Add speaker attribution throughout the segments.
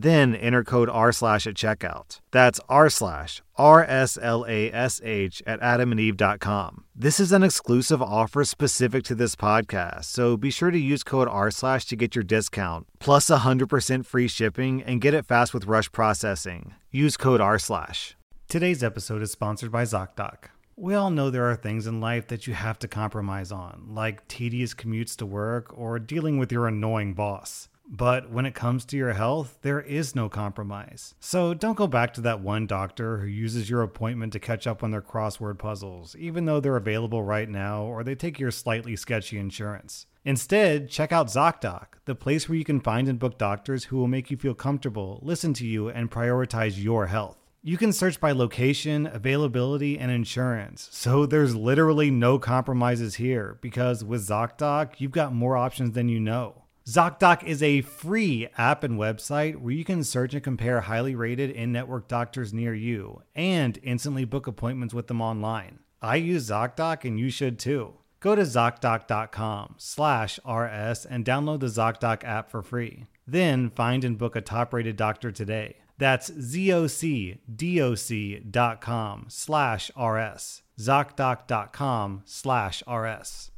Speaker 1: Then enter code R slash at checkout. That's R slash R S L A S H at adamandeve.com. This is an exclusive offer specific to this podcast, so be sure to use code R slash to get your discount, plus 100% free shipping, and get it fast with rush processing. Use code R slash. Today's episode is sponsored by ZocDoc. We all know there are things in life that you have to compromise on, like tedious commutes to work or dealing with your annoying boss. But when it comes to your health, there is no compromise. So don't go back to that one doctor who uses your appointment to catch up on their crossword puzzles, even though they're available right now or they take your slightly sketchy insurance. Instead, check out ZocDoc, the place where you can find and book doctors who will make you feel comfortable, listen to you, and prioritize your health. You can search by location, availability, and insurance. So there's literally no compromises here because with ZocDoc, you've got more options than you know. ZocDoc is a free app and website where you can search and compare highly rated in network doctors near you and instantly book appointments with them online. I use ZocDoc and you should too. Go to ZocDoc.com slash RS and download the ZocDoc app for free. Then find and book a top rated doctor today. That's ZocDoc.com slash RS. ZocDoc.com slash RS.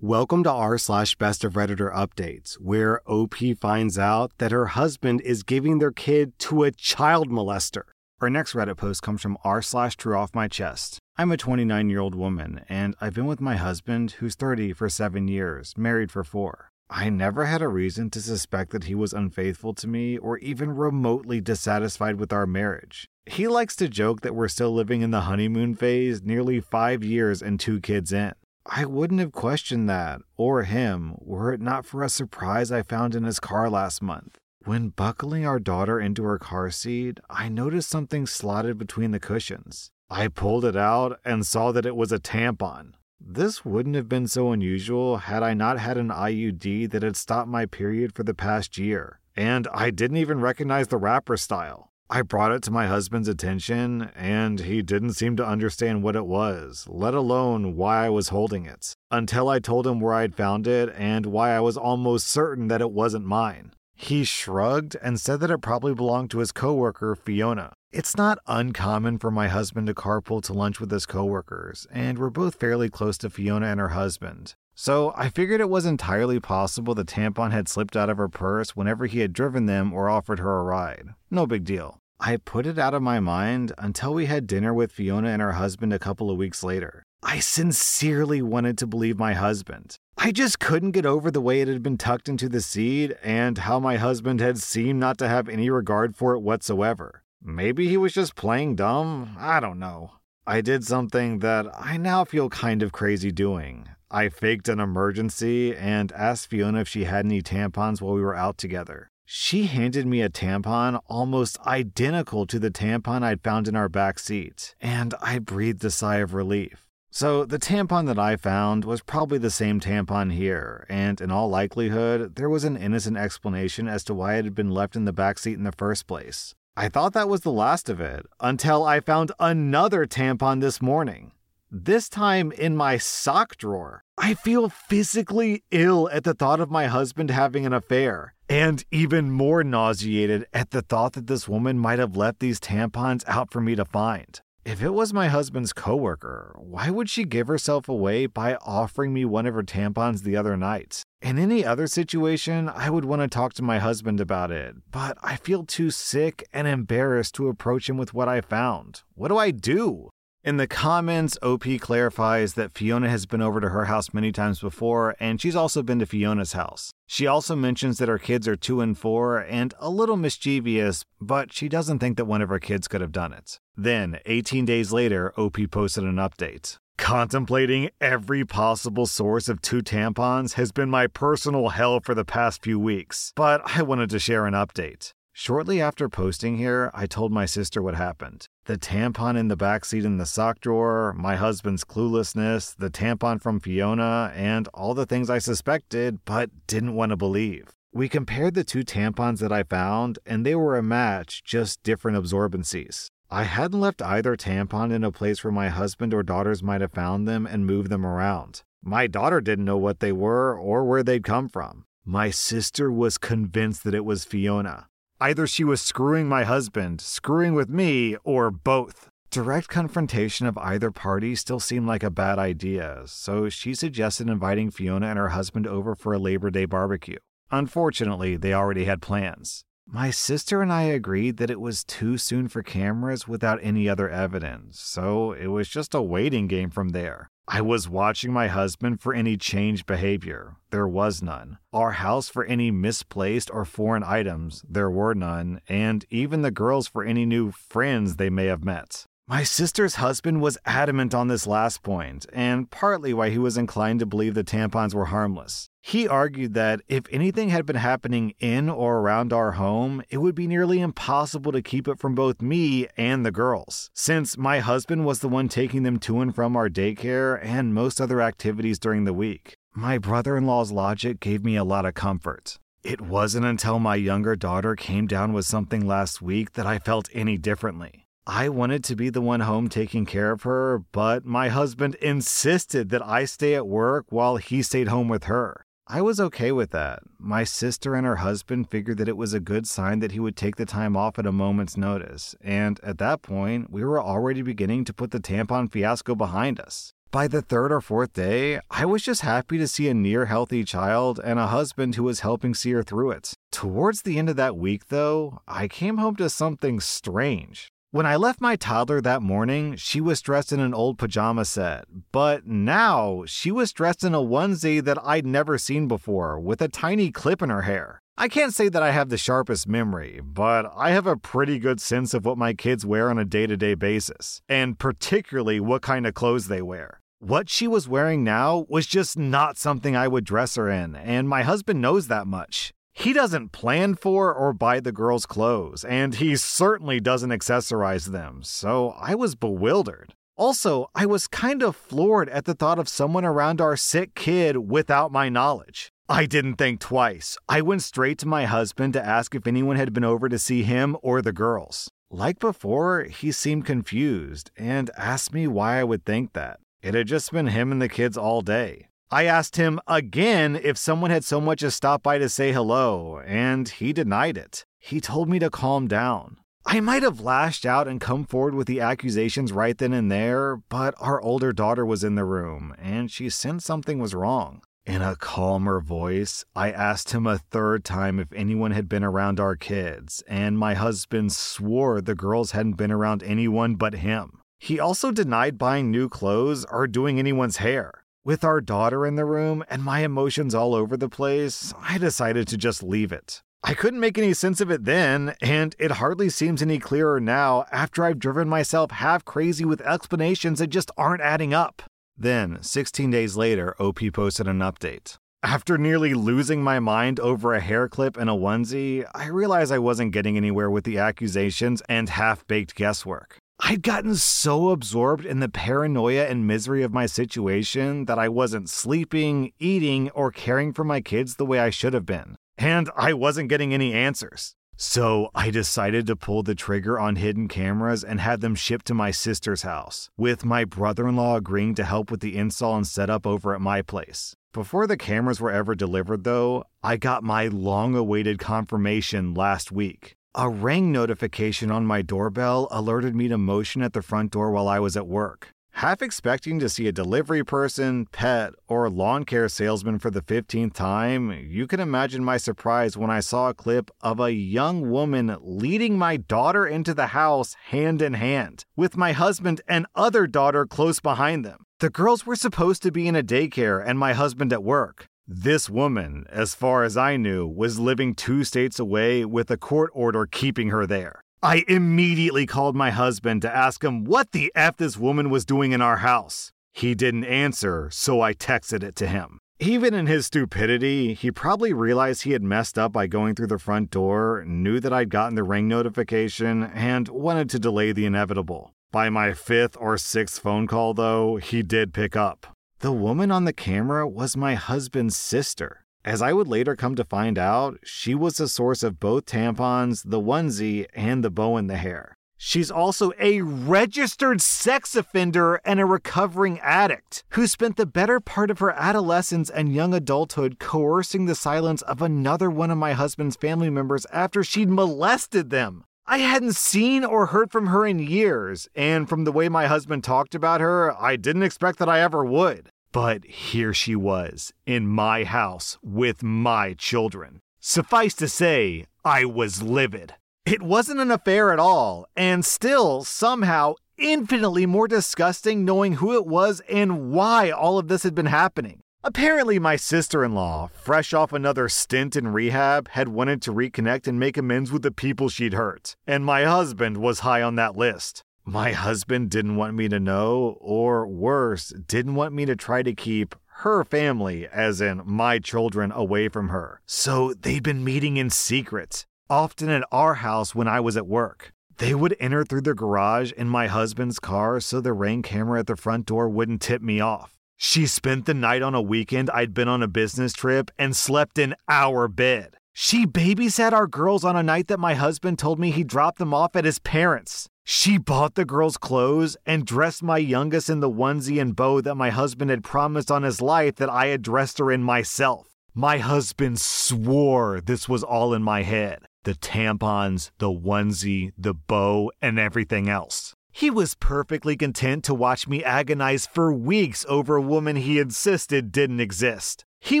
Speaker 1: Welcome to r slash best of Redditor updates, where OP finds out that her husband is giving their kid to a child molester. Our next Reddit post comes from r slash true off my chest. I'm a 29 year old woman, and I've been with my husband, who's 30, for seven years, married for four. I never had a reason to suspect that he was unfaithful to me or even remotely dissatisfied with our marriage. He likes to joke that we're still living in the honeymoon phase, nearly five years and two kids in. I wouldn't have questioned that, or him, were it not for a surprise I found in his car last month. When buckling our daughter into her car seat, I noticed something slotted between the cushions. I pulled it out and saw that it was a tampon. This wouldn't have been so unusual had I not had an IUD that had stopped my period for the past year, and I didn't even recognize the wrapper style. I brought it to my husband's attention, and he didn't seem to understand what it was, let alone why I was holding it, until I told him where I'd found it and why I was almost certain that it wasn't mine. He shrugged and said that it probably belonged to his coworker, Fiona. It's not uncommon for my husband to carpool to lunch with his coworkers, and we're both fairly close to Fiona and her husband. So I figured it was entirely possible the tampon had slipped out of her purse whenever he had driven them or offered her a ride. No big deal. I put it out of my mind until we had dinner with Fiona and her husband a couple of weeks later. I sincerely wanted to believe my husband. I just couldn't get over the way it had been tucked into the seed and how my husband had seemed not to have any regard for it whatsoever. Maybe he was just playing dumb. I don't know. I did something that I now feel kind of crazy doing. I faked an emergency and asked Fiona if she had any tampons while we were out together. She handed me a tampon almost identical to the tampon I'd found in our back seat, and I breathed a sigh of relief. So, the tampon that I found was probably the same tampon here, and in all likelihood, there was an innocent explanation as to why it had been left in the back seat in the first place. I thought that was the last of it until I found another tampon this morning. This time in my sock drawer. I feel physically ill at the thought of my husband having an affair, and even more nauseated at the thought that this woman might have left these tampons out for me to find. If it was my husband's coworker, why would she give herself away by offering me one of her tampons the other night? In any other situation, I would want to talk to my husband about it, but I feel too sick and embarrassed to approach him with what I found. What do I do? In the comments, OP clarifies that Fiona has been over to her house many times before, and she's also been to Fiona's house. She also mentions that her kids are two and four and a little mischievous, but she doesn't think that one of her kids could have done it. Then, 18 days later, OP posted an update. Contemplating every possible source of two tampons has been my personal hell for the past few weeks, but I wanted to share an update. Shortly after posting here, I told my sister what happened. The tampon in the backseat in the sock drawer, my husband's cluelessness, the tampon from Fiona, and all the things I suspected but didn't want to believe. We compared the two tampons that I found, and they were a match, just different absorbencies. I hadn't left either tampon in a place where my husband or daughters might have found them and moved them around. My daughter didn't know what they were or where they'd come from. My sister was convinced that it was Fiona. Either she was screwing my husband, screwing with me, or both. Direct confrontation of either party still seemed like a bad idea, so she suggested inviting Fiona and her husband over for a Labor Day barbecue. Unfortunately, they already had plans. My sister and I agreed that it was too soon for cameras without any other evidence, so it was just a waiting game from there. I was watching my husband for any changed behavior. There was none. Our house for any misplaced or foreign items. There were none. And even the girls for any new friends they may have met. My sister's husband was adamant on this last point, and partly why he was inclined to believe the tampons were harmless. He argued that if anything had been happening in or around our home, it would be nearly impossible to keep it from both me and the girls, since my husband was the one taking them to and from our daycare and most other activities during the week. My brother in law's logic gave me a lot of comfort. It wasn't until my younger daughter came down with something last week that I felt any differently. I wanted to be the one home taking care of her, but my husband insisted that I stay at work while he stayed home with her. I was okay with that. My sister and her husband figured that it was a good sign that he would take the time off at a moment's notice, and at that point, we were already beginning to put the tampon fiasco behind us. By the third or fourth day, I was just happy to see a near healthy child and a husband who was helping see her through it. Towards the end of that week, though, I came home to something strange. When I left my toddler that morning, she was dressed in an old pajama set, but now she was dressed in a onesie that I'd never seen before with a tiny clip in her hair. I can't say that I have the sharpest memory, but I have a pretty good sense of what my kids wear on a day to day basis, and particularly what kind of clothes they wear. What she was wearing now was just not something I would dress her in, and my husband knows that much. He doesn't plan for or buy the girls' clothes, and he certainly doesn't accessorize them, so I was bewildered. Also, I was kind of floored at the thought of someone around our sick kid without my knowledge. I didn't think twice. I went straight to my husband to ask if anyone had been over to see him or the girls. Like before, he seemed confused and asked me why I would think that. It had just been him and the kids all day. I asked him again if someone had so much as stopped by to say hello, and he denied it. He told me to calm down. I might have lashed out and come forward with the accusations right then and there, but our older daughter was in the room, and she sensed something was wrong. In a calmer voice, I asked him a third time if anyone had been around our kids, and my husband swore the girls hadn't been around anyone but him. He also denied buying new clothes or doing anyone's hair. With our daughter in the room and my emotions all over the place, I decided to just leave it. I couldn't make any sense of it then, and it hardly seems any clearer now after I've driven myself half crazy with explanations that just aren't adding up. Then, 16 days later, OP posted an update. After nearly losing my mind over a hair clip and a onesie, I realized I wasn't getting anywhere with the accusations and half baked guesswork. I'd gotten so absorbed in the paranoia and misery of my situation that I wasn't sleeping, eating, or caring for my kids the way I should have been. And I wasn't getting any answers. So I decided to pull the trigger on hidden cameras and have them shipped to my sister's house, with my brother in law agreeing to help with the install and setup over at my place. Before the cameras were ever delivered, though, I got my long awaited confirmation last week. A ring notification on my doorbell alerted me to motion at the front door while I was at work. Half expecting to see a delivery person, pet, or lawn care salesman for the 15th time, you can imagine my surprise when I saw a clip of a young woman leading my daughter into the house hand in hand, with my husband and other daughter close behind them. The girls were supposed to be in a daycare and my husband at work. This woman, as far as I knew, was living two states away with a court order keeping her there. I immediately called my husband to ask him what the F this woman was doing in our house. He didn't answer, so I texted it to him. Even in his stupidity, he probably realized he had messed up by going through the front door, knew that I'd gotten the ring notification, and wanted to delay the inevitable. By my fifth or sixth phone call, though, he did pick up. The woman on the camera was my husband's sister. As I would later come to find out, she was the source of both tampons, the onesie, and the bow in the hair. She's also a registered sex offender and a recovering addict who spent the better part of her adolescence and young adulthood coercing the silence of another one of my husband's family members after she'd molested them. I hadn't seen or heard from her in years, and from the way my husband talked about her, I didn't expect that I ever would. But here she was, in my house, with my children. Suffice to say, I was livid. It wasn't an affair at all, and still, somehow, infinitely more disgusting knowing who it was and why all of this had been happening. Apparently, my sister in law, fresh off another stint in rehab, had wanted to reconnect and make amends with the people she'd hurt, and my husband was high on that list. My husband didn't want me to know, or worse, didn't want me to try to keep her family, as in my children, away from her. So they'd been meeting in secret, often at our house when I was at work. They would enter through the garage in my husband's car so the ring camera at the front door wouldn't tip me off. She spent the night on a weekend I'd been on a business trip and slept in our bed. She babysat our girls on a night that my husband told me he dropped them off at his parents'. She bought the girls clothes and dressed my youngest in the onesie and bow that my husband had promised on his life that I had dressed her in myself. My husband swore this was all in my head the tampons, the onesie, the bow, and everything else. He was perfectly content to watch me agonize for weeks over a woman he insisted didn't exist. He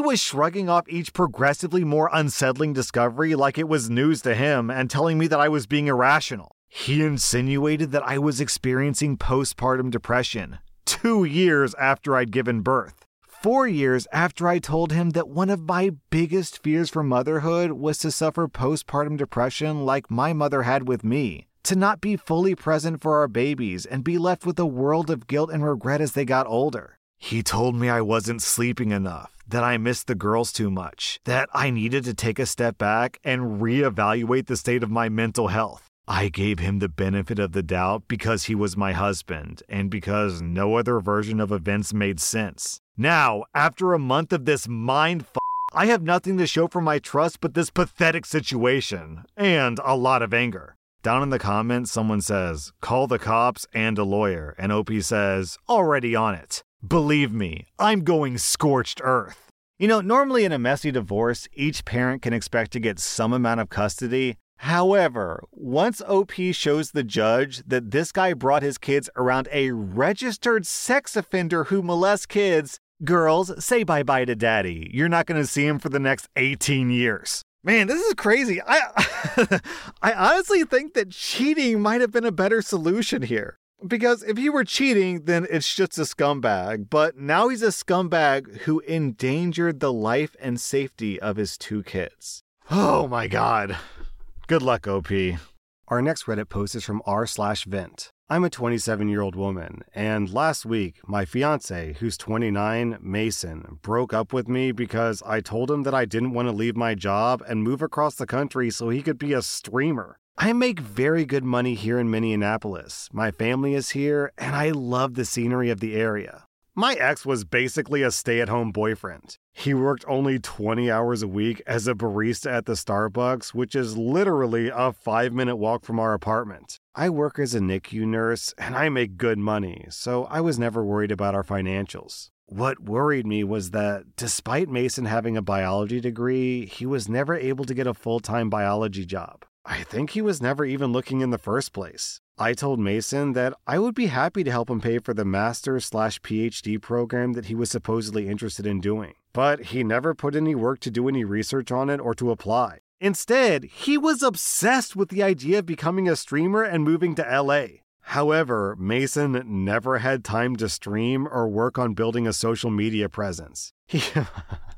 Speaker 1: was shrugging off each progressively more unsettling discovery like it was news to him and telling me that I was being irrational. He insinuated that I was experiencing postpartum depression two years after I'd given birth. Four years after I told him that one of my biggest fears for motherhood was to suffer postpartum depression like my mother had with me, to not be fully present for our babies and be left with a world of guilt and regret as they got older. He told me I wasn't sleeping enough, that I missed the girls too much, that I needed to take a step back and reevaluate the state of my mental health. I gave him the benefit of the doubt because he was my husband and because no other version of events made sense. Now, after a month of this mind f- I have nothing to show for my trust but this pathetic situation and a lot of anger. Down in the comments, someone says, call the cops and a lawyer, and OP says, already on it. Believe me, I'm going scorched earth. You know, normally in a messy divorce, each parent can expect to get some amount of custody, However, once OP shows the judge that this guy brought his kids around a registered sex offender who molests kids, girls, say bye bye to daddy. You're not going to see him for the next 18 years. Man, this is crazy. I I honestly think that cheating might have been a better solution here. Because if he were cheating, then it's just a scumbag. But now he's a scumbag who endangered the life and safety of his two kids. Oh my god. Good luck, OP. Our next Reddit post is from r slash vent. I'm a 27 year old woman, and last week, my fiance, who's 29, Mason, broke up with me because I told him that I didn't want to leave my job and move across the country so he could be a streamer. I make very good money here in Minneapolis. My family is here, and I love the scenery of the area. My ex was basically a stay at home boyfriend. He worked only 20 hours a week as a barista at the Starbucks, which is literally a five minute walk from our apartment. I work as a NICU nurse and I make good money, so I was never worried about our financials. What worried me was that despite Mason having a biology degree, he was never able to get a full time biology job. I think he was never even looking in the first place. I told Mason that I would be happy to help him pay for the master's slash PhD program that he was supposedly interested in doing. But he never put any work to do any research on it or to apply. Instead, he was obsessed with the idea of becoming a streamer and moving to LA. However, Mason never had time to stream or work on building a social media presence.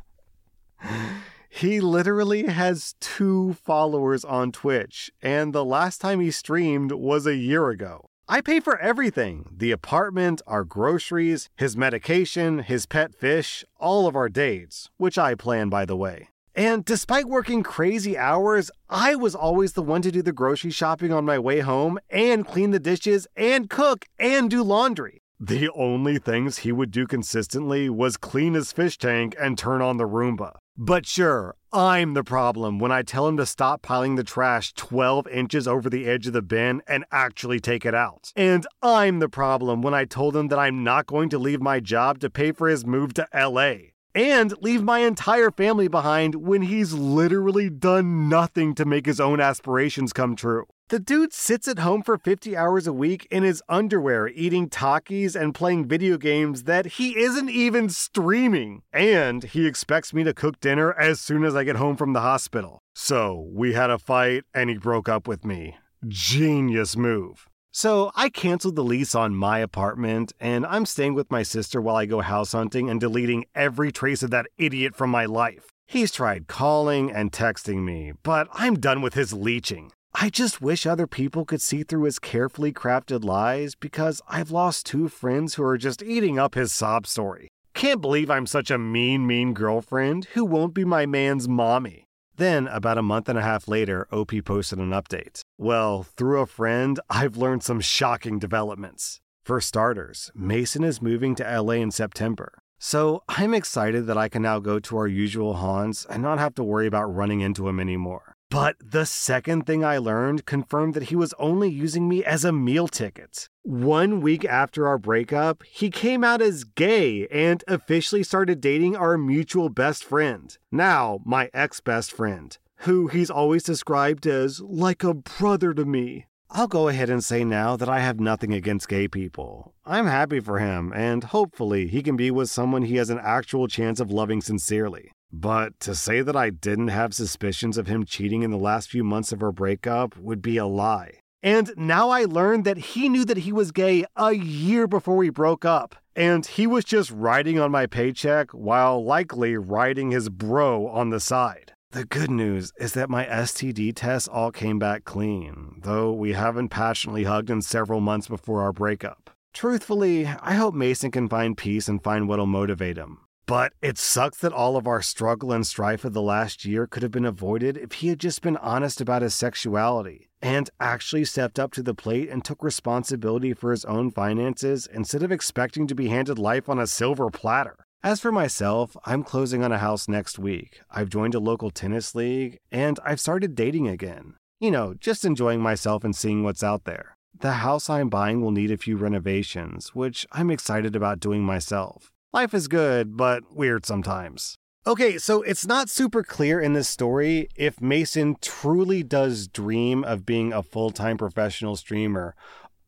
Speaker 1: He literally has two followers on Twitch, and the last time he streamed was a year ago. I pay for everything the apartment, our groceries, his medication, his pet fish, all of our dates, which I plan, by the way. And despite working crazy hours, I was always the one to do the grocery shopping on my way home and clean the dishes and cook and do laundry. The only things he would do consistently was clean his fish tank and turn on the Roomba. But sure, I'm the problem when I tell him to stop piling the trash 12 inches over the edge of the bin and actually take it out. And I'm the problem when I told him that I'm not going to leave my job to pay for his move to LA. And leave my entire family behind when he's literally done nothing to make his own aspirations come true. The dude sits at home for 50 hours a week in his underwear, eating Takis and playing video games that he isn't even streaming. And he expects me to cook dinner as soon as I get home from the hospital. So we had a fight and he broke up with me. Genius move. So I canceled the lease on my apartment and I'm staying with my sister while I go house hunting and deleting every trace of that idiot from my life. He's tried calling and texting me, but I'm done with his leeching. I just wish other people could see through his carefully crafted lies because I've lost two friends who are just eating up his sob story. Can't believe I'm such a mean, mean girlfriend who won't be my man's mommy. Then, about a month and a half later, OP posted an update. Well, through a friend, I've learned some shocking developments. For starters, Mason is moving to LA in September. So I'm excited that I can now go to our usual haunts and not have to worry about running into him anymore. But the second thing I learned confirmed that he was only using me as a meal ticket. One week after our breakup, he came out as gay and officially started dating our mutual best friend, now my ex best friend, who he's always described as like a brother to me. I'll go ahead and say now that I have nothing against gay people. I'm happy for him, and hopefully he can be with someone he has an actual chance of loving sincerely. But to say that I didn't have suspicions of him cheating in the last few months of our breakup would be a lie. And now I learned that he knew that he was gay a year before we broke up. And he was just riding on my paycheck while likely riding his bro on the side. The good news is that my STD tests all came back clean, though we haven't passionately hugged in several months before our breakup. Truthfully, I hope Mason can find peace and find what'll motivate him. But it sucks that all of our struggle and strife of the last year could have been avoided if he had just been honest about his sexuality and actually stepped up to the plate and took responsibility for his own finances instead of expecting to be handed life on a silver platter. As for myself, I'm closing on a house next week. I've joined a local tennis league and I've started dating again. You know, just enjoying myself and seeing what's out there. The house I'm buying will need a few renovations, which I'm excited about doing myself. Life is good, but weird sometimes. Okay, so it's not super clear in this story if Mason truly does dream of being a full time professional streamer,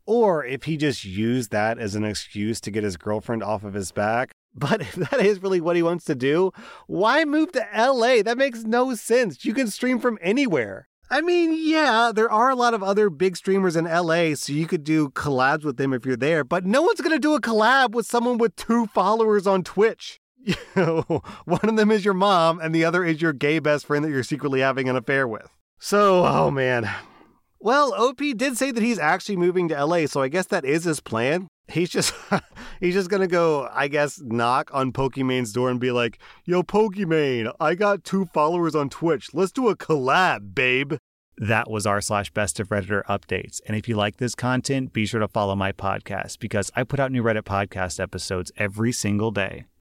Speaker 1: or if he just used that as an excuse to get his girlfriend off of his back. But if that is really what he wants to do, why move to LA? That makes no sense. You can stream from anywhere. I mean, yeah, there are a lot of other big streamers in LA, so you could do collabs with them if you're there, but no one's gonna do a collab with someone with two followers on Twitch. You know, one of them is your mom, and the other is your gay best friend that you're secretly having an affair with. So, oh man. Well, OP did say that he's actually moving to LA, so I guess that is his plan he's just he's just gonna go, I guess, knock on Pokimane's door and be like, "Yo, Pokimane, I got two followers on Twitch. Let's do a collab, babe."
Speaker 2: That was r slash best of Redditor updates. And if you like this content, be sure to follow my podcast because I put out new Reddit podcast episodes every single day.